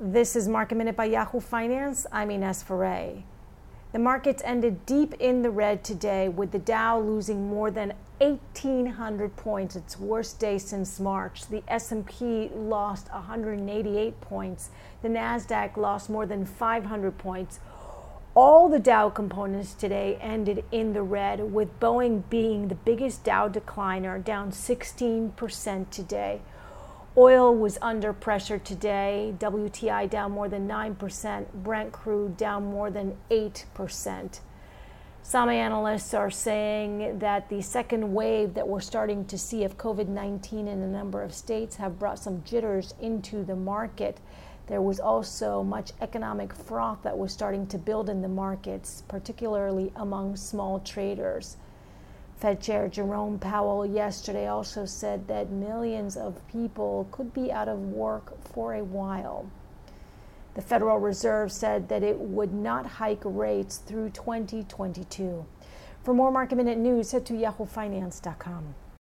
This is Market Minute by Yahoo Finance. I'm Ines Ferre. The markets ended deep in the red today with the Dow losing more than 1800 points, its worst day since March. The S&P lost 188 points. The Nasdaq lost more than 500 points. All the Dow components today ended in the red with Boeing being the biggest Dow decliner, down 16% today. Oil was under pressure today. WTI down more than 9%, Brent crude down more than 8%. Some analysts are saying that the second wave that we're starting to see of COVID 19 in a number of states have brought some jitters into the market. There was also much economic froth that was starting to build in the markets, particularly among small traders. Fed Chair Jerome Powell yesterday also said that millions of people could be out of work for a while. The Federal Reserve said that it would not hike rates through 2022. For more market minute news, head to yahoofinance.com.